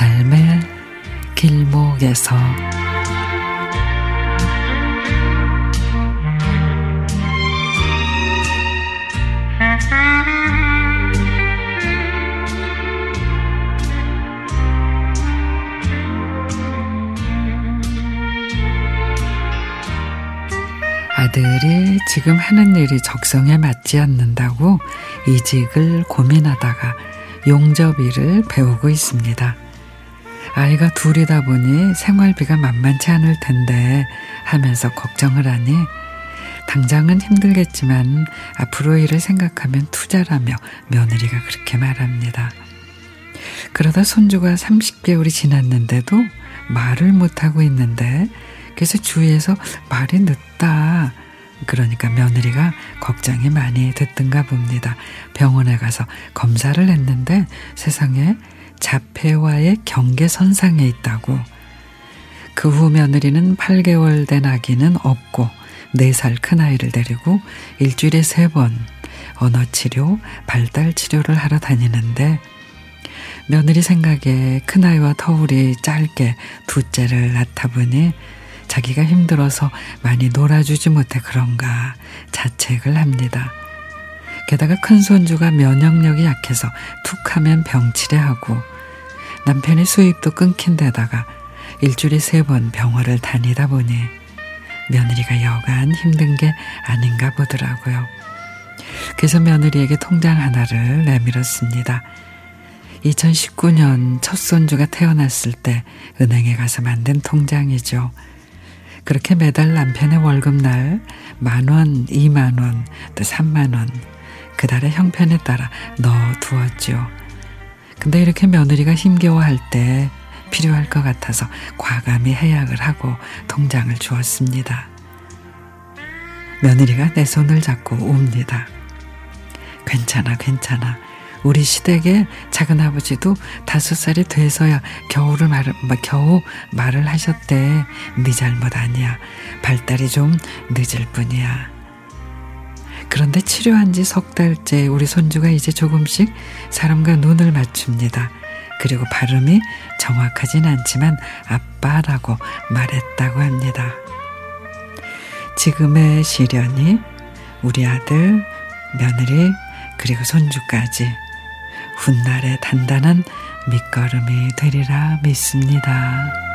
삶의 길목에서 아들이 지금 하는 일이 적성에 맞지 않는다고 이직을 고민하다가 용접 일을 배우고 있습니다. 아이가 둘이다 보니 생활비가 만만치 않을 텐데 하면서 걱정을 하니 당장은 힘들겠지만 앞으로 일을 생각하면 투자라며 며느리가 그렇게 말합니다. 그러다 손주가 30개월이 지났는데도 말을 못하고 있는데 그래서 주위에서 말이 늦다. 그러니까 며느리가 걱정이 많이 됐던가 봅니다. 병원에 가서 검사를 했는데 세상에 자폐와의 경계선상에 있다고. 그 후 며느리는 8개월 된 아기는 없고 4살 큰아이를 데리고 일주일에 3번 언어치료, 발달치료를 하러 다니는데 며느리 생각에 큰아이와 터울이 짧게 둘째를 낳다 보니 자기가 힘들어서 많이 놀아주지 못해 그런가 자책을 합니다. 게다가 큰 손주가 면역력이 약해서 툭 하면 병치레하고 남편의 수입도 끊긴 데다가 일주일에 세 번 병원을 다니다 보니 며느리가 여간 힘든 게 아닌가 보더라고요. 그래서 며느리에게 통장 하나를 내밀었습니다. 2019년 첫 손주가 태어났을 때 은행에 가서 만든 통장이죠. 그렇게 매달 남편의 월급날 만 원, 이만 원, 또 삼만 원, 그 달의 형편에 따라 넣어두었죠. 근데 이렇게 며느리가 힘겨워할 때 필요할 것 같아서 과감히 해약을 하고 통장을 주었습니다. 며느리가 내 손을 잡고 웁니다. 괜찮아, 괜찮아. 우리 시댁에 작은 아버지도 다섯 살이 돼서야 겨우를 말을, 겨우 말을 하셨대. 네 잘못 아니야. 발달이 좀 늦을 뿐이야. 그런데 치료한 지 석 달째 우리 손주가 이제 조금씩 사람과 눈을 맞춥니다. 그리고 발음이 정확하진 않지만 아빠라고 말했다고 합니다. 지금의 시련이 우리 아들, 며느리, 그리고 손주까지 훗날의 단단한 밑거름이 되리라 믿습니다.